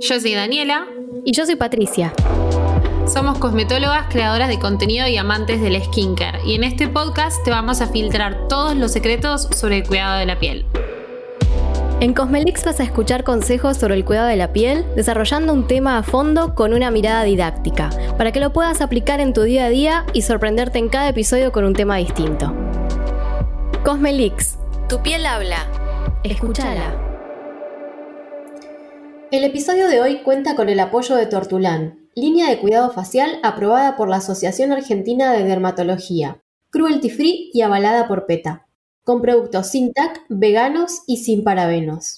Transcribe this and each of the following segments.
Yo soy Daniela. Y yo soy Patricia. Somos cosmetólogas, creadoras de contenido y amantes del skincare. Y en este podcast te vamos a filtrar todos los secretos sobre el cuidado de la piel. En Cosmelix vas a escuchar consejos sobre el cuidado de la piel, desarrollando un tema a fondo con una mirada didáctica, para que lo puedas aplicar en tu día a día y sorprenderte en cada episodio con un tema distinto. Cosmelix, tu piel habla. Escúchala. El episodio de hoy cuenta con el apoyo de Tortulán, línea de cuidado facial aprobada por la Asociación Argentina de Dermatología, cruelty free y avalada por PETA con productos sin TAC, veganos y sin parabenos.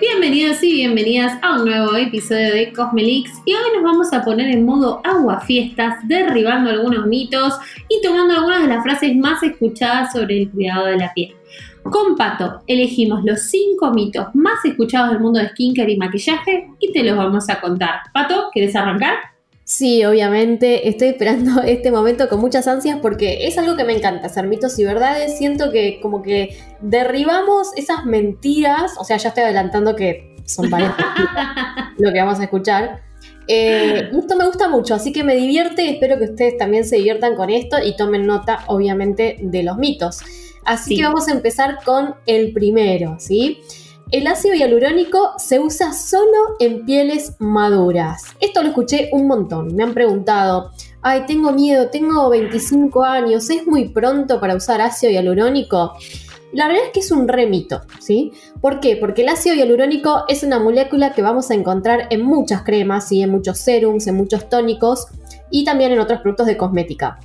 Bienvenidos y bienvenidas a un nuevo episodio de Cosmelix y hoy nos vamos a poner en modo agua fiestas, derribando algunos mitos y tomando algunas de las frases más escuchadas sobre el cuidado de la piel. Con Pato elegimos los 5 mitos más escuchados del mundo de skincare y maquillaje y te los vamos a contar. Pato, ¿quieres arrancar? Sí, obviamente, estoy esperando este momento con muchas ansias porque es algo que me encanta, hacer mitos y verdades. Siento que como que derribamos esas mentiras, o sea, ya estoy adelantando que son varias lo que vamos a escuchar. Eh, esto me gusta mucho, así que me divierte y espero que ustedes también se diviertan con esto y tomen nota, obviamente, de los mitos. Así que vamos a empezar con el primero, ¿sí? El ácido hialurónico se usa solo en pieles maduras. Esto lo escuché un montón. Me han preguntado, ay, tengo miedo, tengo 25 años, ¿es muy pronto para usar ácido hialurónico? La verdad es que es un remito, ¿sí? ¿Por qué? Porque el ácido hialurónico es una molécula que vamos a encontrar en muchas cremas, ¿sí? en muchos serums, en muchos tónicos y también en otros productos de cosmética.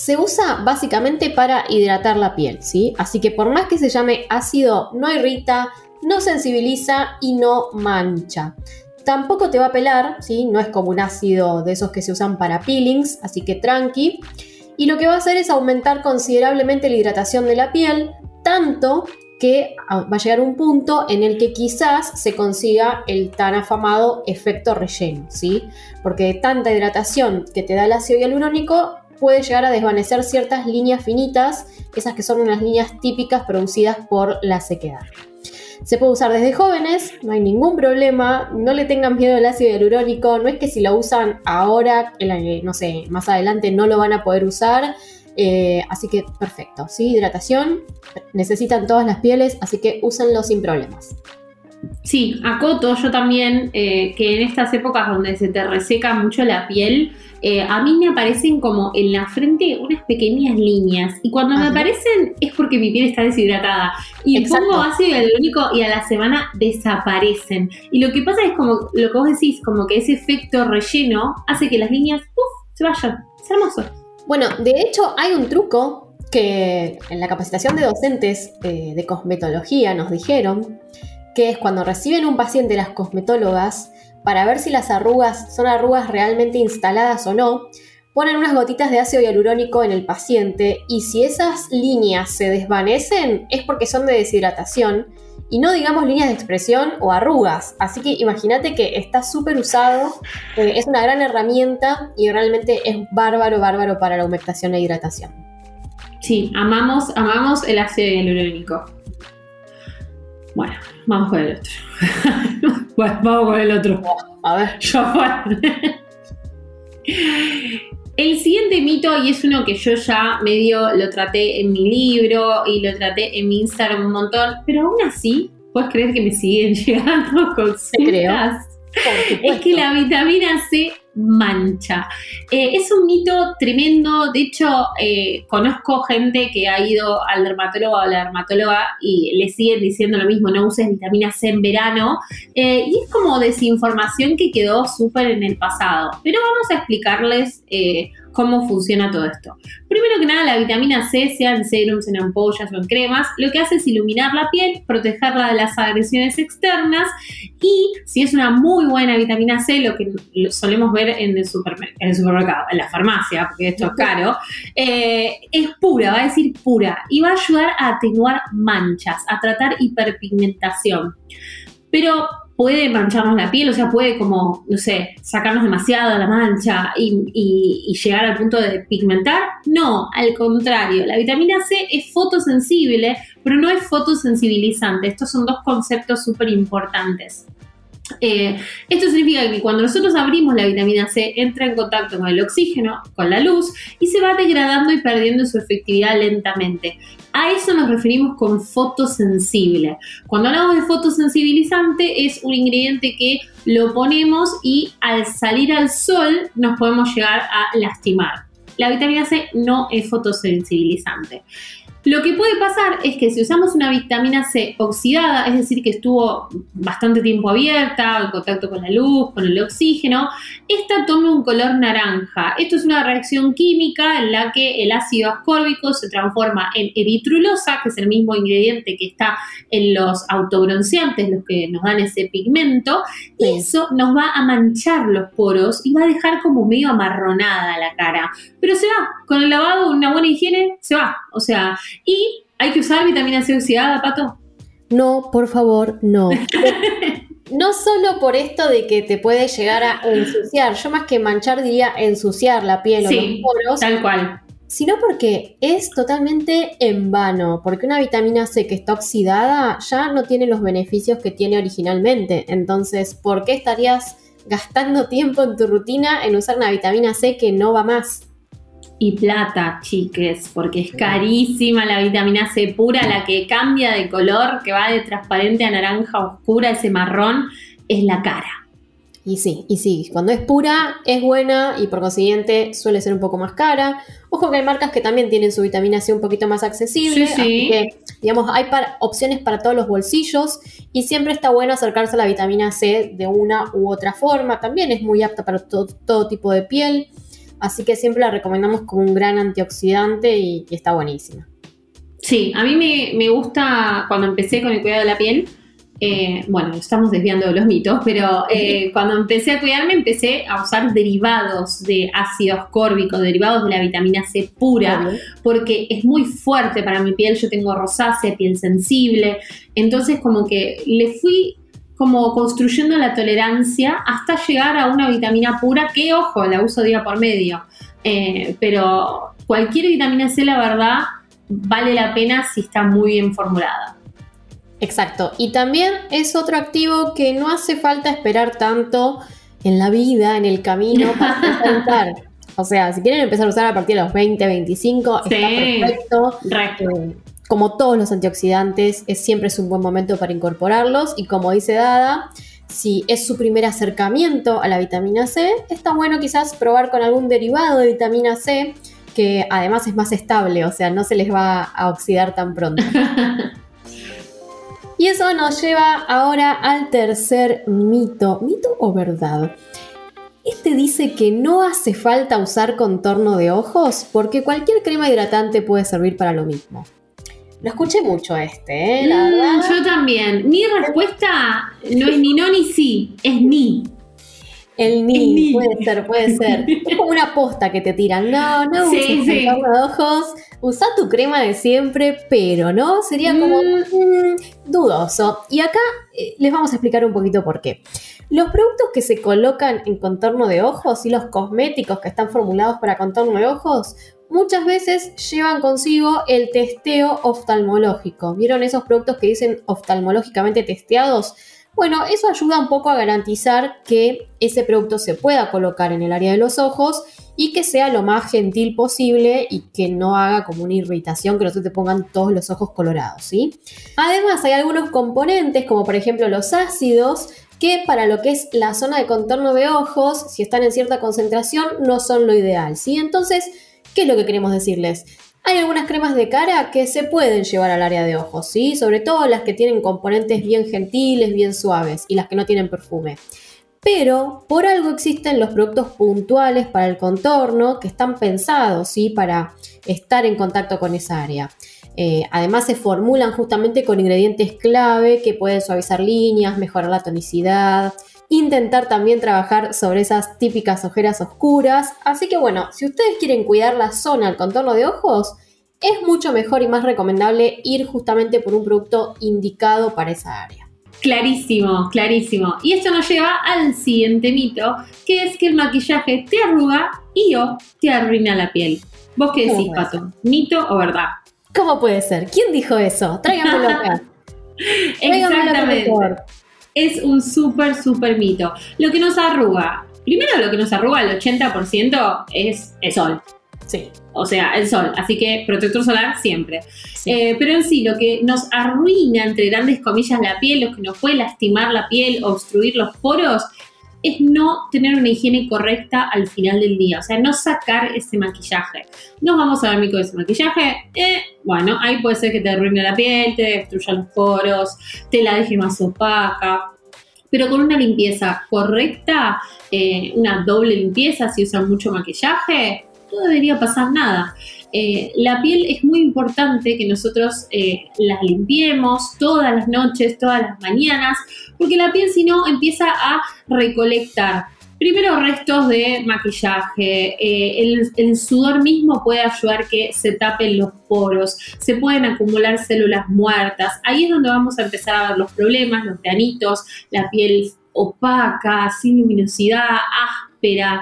Se usa básicamente para hidratar la piel, ¿sí? Así que por más que se llame ácido, no irrita, no sensibiliza y no mancha. Tampoco te va a pelar, ¿sí? no es como un ácido de esos que se usan para peelings, así que tranqui. Y lo que va a hacer es aumentar considerablemente la hidratación de la piel, tanto que va a llegar un punto en el que quizás se consiga el tan afamado efecto relleno, ¿sí? Porque de tanta hidratación que te da el ácido hialurónico puede llegar a desvanecer ciertas líneas finitas, esas que son unas líneas típicas producidas por la sequedad. Se puede usar desde jóvenes, no hay ningún problema, no le tengan miedo al ácido hialurónico, no es que si lo usan ahora, no sé, más adelante no lo van a poder usar. Eh, así que perfecto, ¿sí? Hidratación, necesitan todas las pieles, así que úsenlo sin problemas. Sí, acoto yo también eh, que en estas épocas donde se te reseca mucho la piel, eh, a mí me aparecen como en la frente unas pequeñas líneas. Y cuando me aparecen es porque mi piel está deshidratada. Y pongo ácido hialurónico y a la semana desaparecen. Y lo que pasa es como lo que vos decís, como que ese efecto relleno hace que las líneas se vayan. Es hermoso. Bueno, de hecho hay un truco que en la capacitación de docentes eh, de cosmetología nos dijeron, que es cuando reciben un paciente las cosmetólogas, para ver si las arrugas son arrugas realmente instaladas o no, ponen unas gotitas de ácido hialurónico en el paciente y si esas líneas se desvanecen es porque son de deshidratación y no digamos líneas de expresión o arrugas. Así que imagínate que está súper usado, eh, es una gran herramienta y realmente es bárbaro, bárbaro para la humectación e hidratación. Sí, amamos, amamos el ácido hialurónico. Bueno, vamos con el otro. bueno, vamos con el otro. A ver. Yo, El siguiente mito, y es uno que yo ya medio lo traté en mi libro y lo traté en mi Instagram un montón, pero aún así, puedes creer que me siguen llegando consultas. Es que la vitamina C mancha. Eh, es un mito tremendo, de hecho eh, conozco gente que ha ido al dermatólogo o a la dermatóloga y le siguen diciendo lo mismo, no uses vitamina C en verano, eh, y es como desinformación que quedó súper en el pasado. Pero vamos a explicarles cómo funciona todo esto. Primero que nada, la vitamina C, sea en serums, en ampollas o en cremas, lo que hace es iluminar la piel, protegerla de las agresiones externas y si es una muy buena vitamina C, lo que solemos ver en el, supermercado, en la farmacia, porque esto es caro, eh, es pura, va a decir pura, y va a ayudar a atenuar manchas, a tratar hiperpigmentación. Pero puede mancharnos la piel, o sea, puede como, no sé, sacarnos demasiado la mancha y, y, llegar al punto de pigmentar. No, al contrario, la vitamina C es fotosensible, pero no es fotosensibilizante. Estos son dos conceptos súper importantes. Eh, esto significa que cuando nosotros abrimos la vitamina C entra en contacto con el oxígeno, con la luz y se va degradando y perdiendo su efectividad lentamente. A eso nos referimos con fotosensible. Cuando hablamos de fotosensibilizante es un ingrediente que lo ponemos y al salir al sol nos podemos llegar a lastimar. La vitamina C no es fotosensibilizante. Lo que puede pasar es que si usamos una vitamina C oxidada, es decir, que estuvo bastante tiempo abierta, en contacto con la luz, con el oxígeno, esta tome un color naranja. Esto es una reacción química en la que el ácido ascórbico se transforma en eritrulosa, que es el mismo ingrediente que está en los autobronceantes, los que nos dan ese pigmento, y eso nos va a manchar los poros y va a dejar como medio amarronada la cara. Pero se va, con el lavado, una buena higiene, se va. O sea, ¿Y hay que usar vitamina C oxidada, Pato? No, por favor, no. no solo por esto de que te puede llegar a ensuciar, yo más que manchar diría ensuciar la piel o los poros. Tal cual. Sino porque es totalmente en vano, porque una vitamina C que está oxidada ya no tiene los beneficios que tiene originalmente. Entonces, ¿por qué estarías gastando tiempo en tu rutina en usar una vitamina C que no va más? Y plata, chiques, porque es carísima la vitamina C pura, la que cambia de color, que va de transparente a naranja oscura, ese marrón, es la cara. Y sí, y sí, cuando es pura es buena y por consiguiente suele ser un poco más cara. Ojo que hay marcas que también tienen su vitamina C un poquito más accesible, sí, sí. que digamos hay opciones para todos los bolsillos y siempre está bueno acercarse a la vitamina C de una u otra forma. También es muy apta para todo tipo de piel. Así que siempre la recomendamos como un gran antioxidante y, está buenísima. Sí, a mí me, gusta cuando empecé con el cuidado de la piel. Eh, bueno, estamos desviando de los mitos, pero eh, cuando empecé a cuidarme empecé a usar derivados de ácido ascórbico, derivados de la vitamina C pura, porque es muy fuerte para mi piel. Yo tengo rosácea, piel sensible, entonces como que le fui como construyendo la tolerancia hasta llegar a una vitamina pura que, ojo, la uso día por medio. Eh, pero cualquier vitamina C, la verdad, vale la pena si está muy bien formulada. Exacto. Y también es otro activo que no hace falta esperar tanto en la vida, en el camino, para usar. O sea, si quieren empezar a usar a partir de los 20, 25, está perfecto. Eh, como todos los antioxidantes, es, siempre es un buen momento para incorporarlos y como dice Dada, si es su primer acercamiento a la vitamina C, está bueno quizás probar con algún derivado de vitamina C que además es más estable, o sea, no se les va a oxidar tan pronto. y eso nos lleva ahora al tercer mito. ¿Mito o verdad? Este dice que no hace falta usar contorno de ojos porque cualquier crema hidratante puede servir para lo mismo. Lo escuché mucho este, ¿eh? Mm, yo también. Mi respuesta no es ni no ni sí, es ni. El ni, puede ser, puede ser. es como una posta que te tiran. No, no sí, uses ojos. Usa tu crema de siempre, pero no, sería como mm. Mm, dudoso. Y acá eh, les vamos a explicar un poquito por qué. Los productos que se colocan en contorno de ojos y los cosméticos que están formulados para contorno de ojos muchas veces llevan consigo el testeo oftalmológico. ¿Vieron esos productos que dicen oftalmológicamente testeados? Bueno, eso ayuda un poco a garantizar que ese producto se pueda colocar en el área de los ojos y que sea lo más gentil posible y que no haga como una irritación que no se te pongan todos los ojos colorados, ¿sí? Además, hay algunos componentes, como por ejemplo los ácidos, que para lo que es la zona de contorno de ojos, si están en cierta concentración, no son lo ideal, ¿sí? Entonces, ¿Qué es lo que queremos decirles? Hay algunas cremas de cara que se pueden llevar al área de ojos, ¿sí? Sobre todo las que tienen componentes bien gentiles, bien suaves y las que no tienen perfume. Pero por algo existen los productos puntuales para el contorno que están pensados, ¿sí? Para estar en contacto con esa área. Eh, además se formulan justamente con ingredientes clave que pueden suavizar líneas, mejorar la tonicidad, intentar también trabajar sobre esas típicas ojeras oscuras. Así que bueno, si ustedes quieren cuidar la zona, el contorno de ojos, es mucho mejor y más recomendable ir justamente por un producto indicado para esa área. Clarísimo, clarísimo. Y esto nos lleva al siguiente mito, que es que el maquillaje te arruga y o te arruina la piel. ¿Vos qué decís, Pato? ¿Mito o verdad? ¿Cómo puede ser? ¿Quién dijo eso? Tráigamelo acá. Exactamente. Es un súper, súper mito. Lo que nos arruga, primero lo que nos arruga el 80% es el sol. Sí. O sea, el sol. Así que protector solar siempre. Eh, pero en sí, lo que nos arruina, entre grandes comillas, la piel, lo que nos puede lastimar la piel, obstruir los poros, es no tener una higiene correcta al final del día, o sea, no sacar ese maquillaje. Nos vamos a dormir con ese maquillaje, eh, bueno, ahí puede ser que te arruine la piel, te destruya los poros, te la deje más opaca, pero con una limpieza correcta, eh, una doble limpieza, si usan mucho maquillaje, no debería pasar nada. Eh, la piel es muy importante que nosotros eh, la limpiemos todas las noches, todas las mañanas, porque la piel si no empieza a recolectar. Primero restos de maquillaje, eh, el, sudor mismo puede ayudar que se tapen los poros, se pueden acumular células muertas, ahí es donde vamos a empezar a ver los problemas, los granitos, la piel opaca, sin luminosidad, áspera,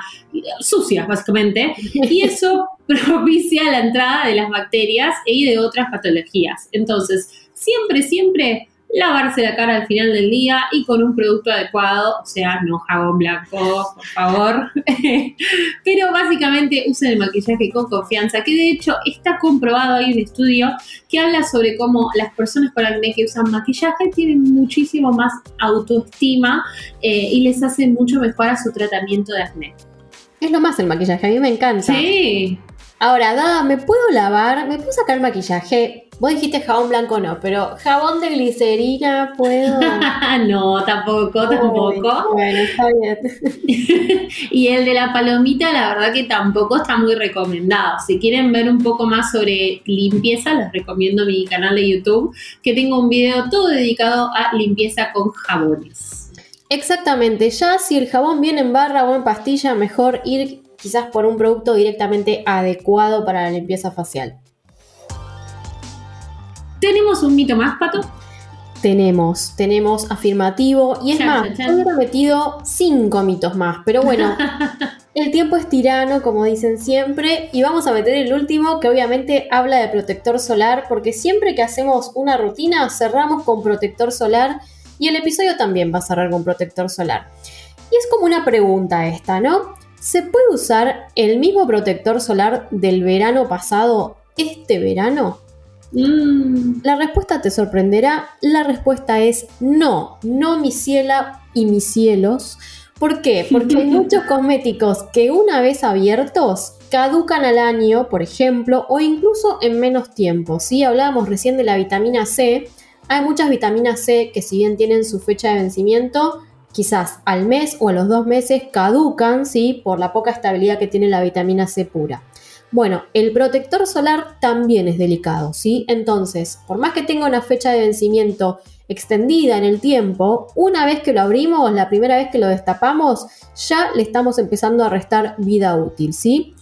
sucia básicamente, y eso propicia la entrada de las bacterias y de otras patologías. Entonces, siempre, siempre lavarse la cara al final del día y con un producto adecuado, o sea, no jabón blanco, por favor. Pero básicamente usen el maquillaje con confianza, que de hecho está comprobado, hay un estudio que habla sobre cómo las personas con acné que usan maquillaje tienen muchísimo más autoestima eh, y les hace mucho mejor a su tratamiento de acné. Es lo más el maquillaje, a mí me encanta. Sí. Ahora, Dada, ¿me puedo lavar? ¿Me puedo sacar el maquillaje? Vos dijiste jabón blanco no, pero jabón de glicerina puedo. no, tampoco, tampoco. bueno, está bien. y el de la palomita, la verdad que tampoco está muy recomendado. Si quieren ver un poco más sobre limpieza, les recomiendo mi canal de YouTube, que tengo un video todo dedicado a limpieza con jabones. Exactamente, ya si el jabón viene en barra o en pastilla, mejor ir quizás por un producto directamente adecuado para la limpieza facial. ¿Tenemos un mito más, Pato? Tenemos, tenemos afirmativo y es más, he metido cinco mitos más, pero bueno, el tiempo es tirano, como dicen siempre, y vamos a meter el último que obviamente habla de protector solar, porque siempre que hacemos una rutina cerramos con protector solar y el episodio también va a cerrar con protector solar. Y es como una pregunta esta, ¿no? ¿Se puede usar el mismo protector solar del verano pasado este verano? Mm. La respuesta te sorprenderá. La respuesta es no, no mi ciela y mis cielos. ¿Por qué? Porque hay muchos cosméticos que una vez abiertos caducan al año, por ejemplo, o incluso en menos tiempo. Si hablábamos recién de la vitamina C. Hay muchas vitaminas C que si bien tienen su fecha de vencimiento, quizás al mes o a los dos meses caducan, ¿sí? Por la poca estabilidad que tiene la vitamina C pura. Bueno, el protector solar también es delicado, ¿sí? Entonces, por más que tenga una fecha de vencimiento extendida en el tiempo, una vez que lo abrimos, la primera vez que lo destapamos, ya le estamos empezando a restar vida útil, ¿sí?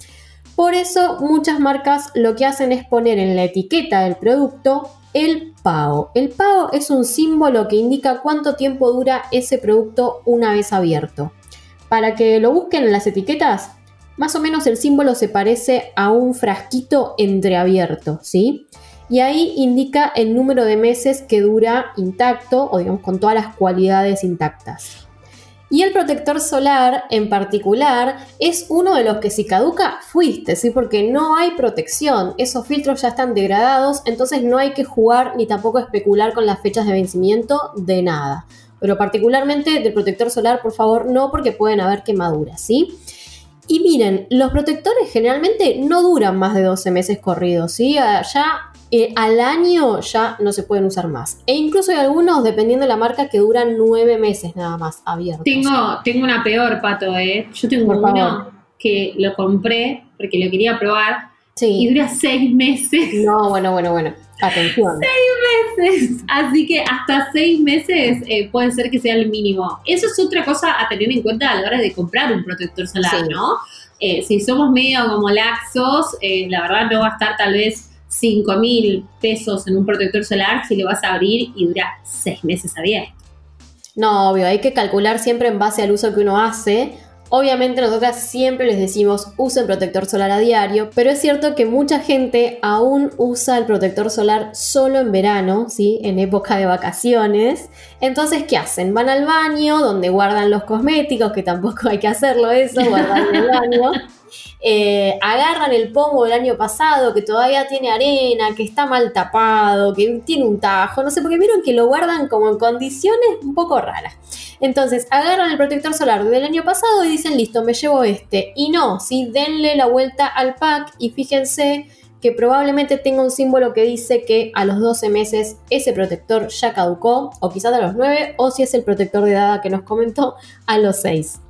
Por eso muchas marcas lo que hacen es poner en la etiqueta del producto el PAO. El PAO es un símbolo que indica cuánto tiempo dura ese producto una vez abierto. Para que lo busquen en las etiquetas, más o menos el símbolo se parece a un frasquito entreabierto, ¿sí? Y ahí indica el número de meses que dura intacto o digamos con todas las cualidades intactas. Y el protector solar en particular es uno de los que si caduca fuiste, ¿sí? Porque no hay protección, esos filtros ya están degradados, entonces no hay que jugar ni tampoco especular con las fechas de vencimiento de nada. Pero particularmente del protector solar, por favor, no porque pueden haber quemaduras, ¿sí? Y miren, los protectores generalmente no duran más de 12 meses corridos, ¿sí? Ah, ya eh, al año ya no se pueden usar más. E incluso hay algunos, dependiendo de la marca, que duran 9 meses nada más abiertos. Tengo, tengo una peor, Pato, ¿eh? Yo tengo uno que lo compré porque lo quería probar y dura 6 meses. No, bueno, bueno, bueno. Atención. Seis meses. Así que hasta seis meses eh, puede ser que sea el mínimo. Eso es otra cosa a tener en cuenta a la hora de comprar un protector solar, ¿no? Eh, si somos medio como laxos, eh, la verdad no va a estar tal vez 5 mil pesos en un protector solar si lo vas a abrir y dura seis meses abierto. No, obvio, hay que calcular siempre en base al uso que uno hace. Obviamente nosotras siempre les decimos usen protector solar a diario, pero es cierto que mucha gente aún usa el protector solar solo en verano, ¿sí? En época de vacaciones. Entonces, ¿qué hacen? Van al baño donde guardan los cosméticos, que tampoco hay que hacerlo eso, guardar en el baño. Eh, agarran el pomo del año pasado que todavía tiene arena, que está mal tapado, que tiene un tajo, no sé, porque vieron que lo guardan como en condiciones un poco raras. Entonces, agarran el protector solar del año pasado y dicen, listo, me llevo este. Y no, sí, denle la vuelta al pack y fíjense que probablemente tenga un símbolo que dice que a los 12 meses ese protector ya caducó, o quizás a los 9, o si es el protector de edad que nos comentó, a los 6.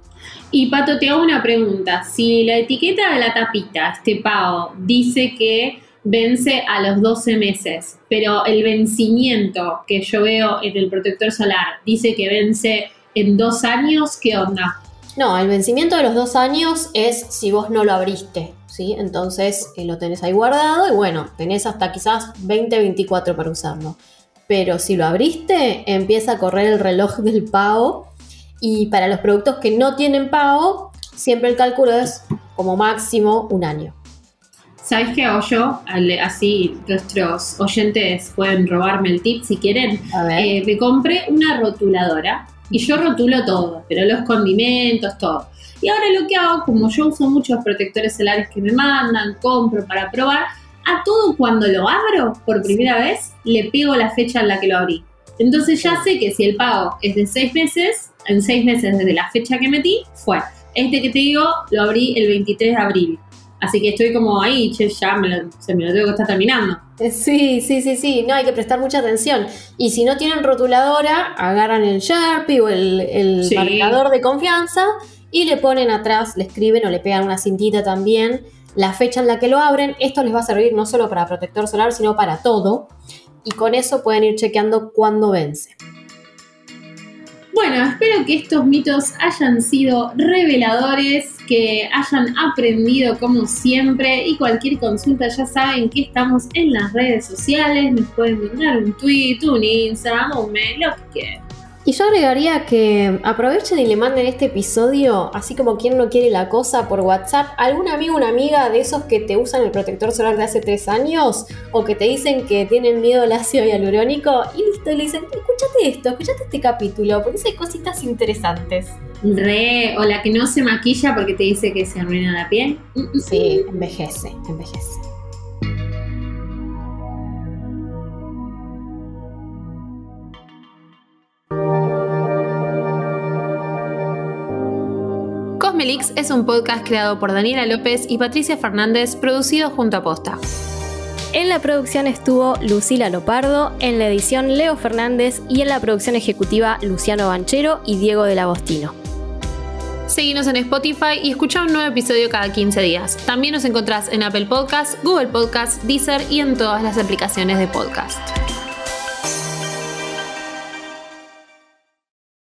Y Pato, te hago una pregunta. Si la etiqueta de la tapita, este pavo, dice que vence a los 12 meses, pero el vencimiento que yo veo en el protector solar dice que vence en dos años, ¿qué onda? No, el vencimiento de los dos años es si vos no lo abriste, ¿sí? Entonces eh, lo tenés ahí guardado y bueno, tenés hasta quizás 20, 24 para usarlo. Pero si lo abriste, empieza a correr el reloj del pago y para los productos que no tienen pago, siempre el cálculo es como máximo un año. ¿Sabes qué hago yo? Así nuestros oyentes pueden robarme el tip si quieren. Eh, me compré una rotuladora y yo rotulo todo, pero los condimentos, todo. Y ahora lo que hago, como yo uso muchos protectores solares que me mandan, compro para probar, a todo cuando lo abro por primera vez, le pego la fecha en la que lo abrí. Entonces ya sé que si el pago es de seis meses, en seis meses desde la fecha que metí, fue. Este que te digo, lo abrí el 23 de abril. Así que estoy como ahí, che, ya me lo, se me lo tengo que estar terminando. Sí, sí, sí, sí. No, hay que prestar mucha atención. Y si no tienen rotuladora, agarran el Sharpie o el, marcador de confianza y le ponen atrás, le escriben o le pegan una cintita también la fecha en la que lo abren. Esto les va a servir no solo para protector solar, sino para todo. Y con eso pueden ir chequeando cuándo vence. Bueno, espero que estos mitos hayan sido reveladores, que hayan aprendido como siempre y cualquier consulta ya saben que estamos en las redes sociales, nos pueden mandar un tweet, un Instagram, un mail, lo que quieran. Y yo agregaría que aprovechen y le manden este episodio, así como quien no quiere la cosa, por WhatsApp, algún amigo o una amiga de esos que te usan el protector solar de hace tres años o que te dicen que tienen miedo al ácido hialurónico y listo, y le dicen, escúchate esto, escúchate este capítulo, porque hay cositas interesantes. Re, o la que no se maquilla porque te dice que se arruina la piel. Sí, envejece, envejece. Cosmelix es un podcast creado por Daniela López y Patricia Fernández, producido junto a Posta. En la producción estuvo Lucila Lopardo, en la edición Leo Fernández y en la producción ejecutiva Luciano Banchero y Diego del Agostino. Seguinos en Spotify y escucha un nuevo episodio cada 15 días. También nos encontrás en Apple Podcasts, Google Podcasts, Deezer y en todas las aplicaciones de podcast.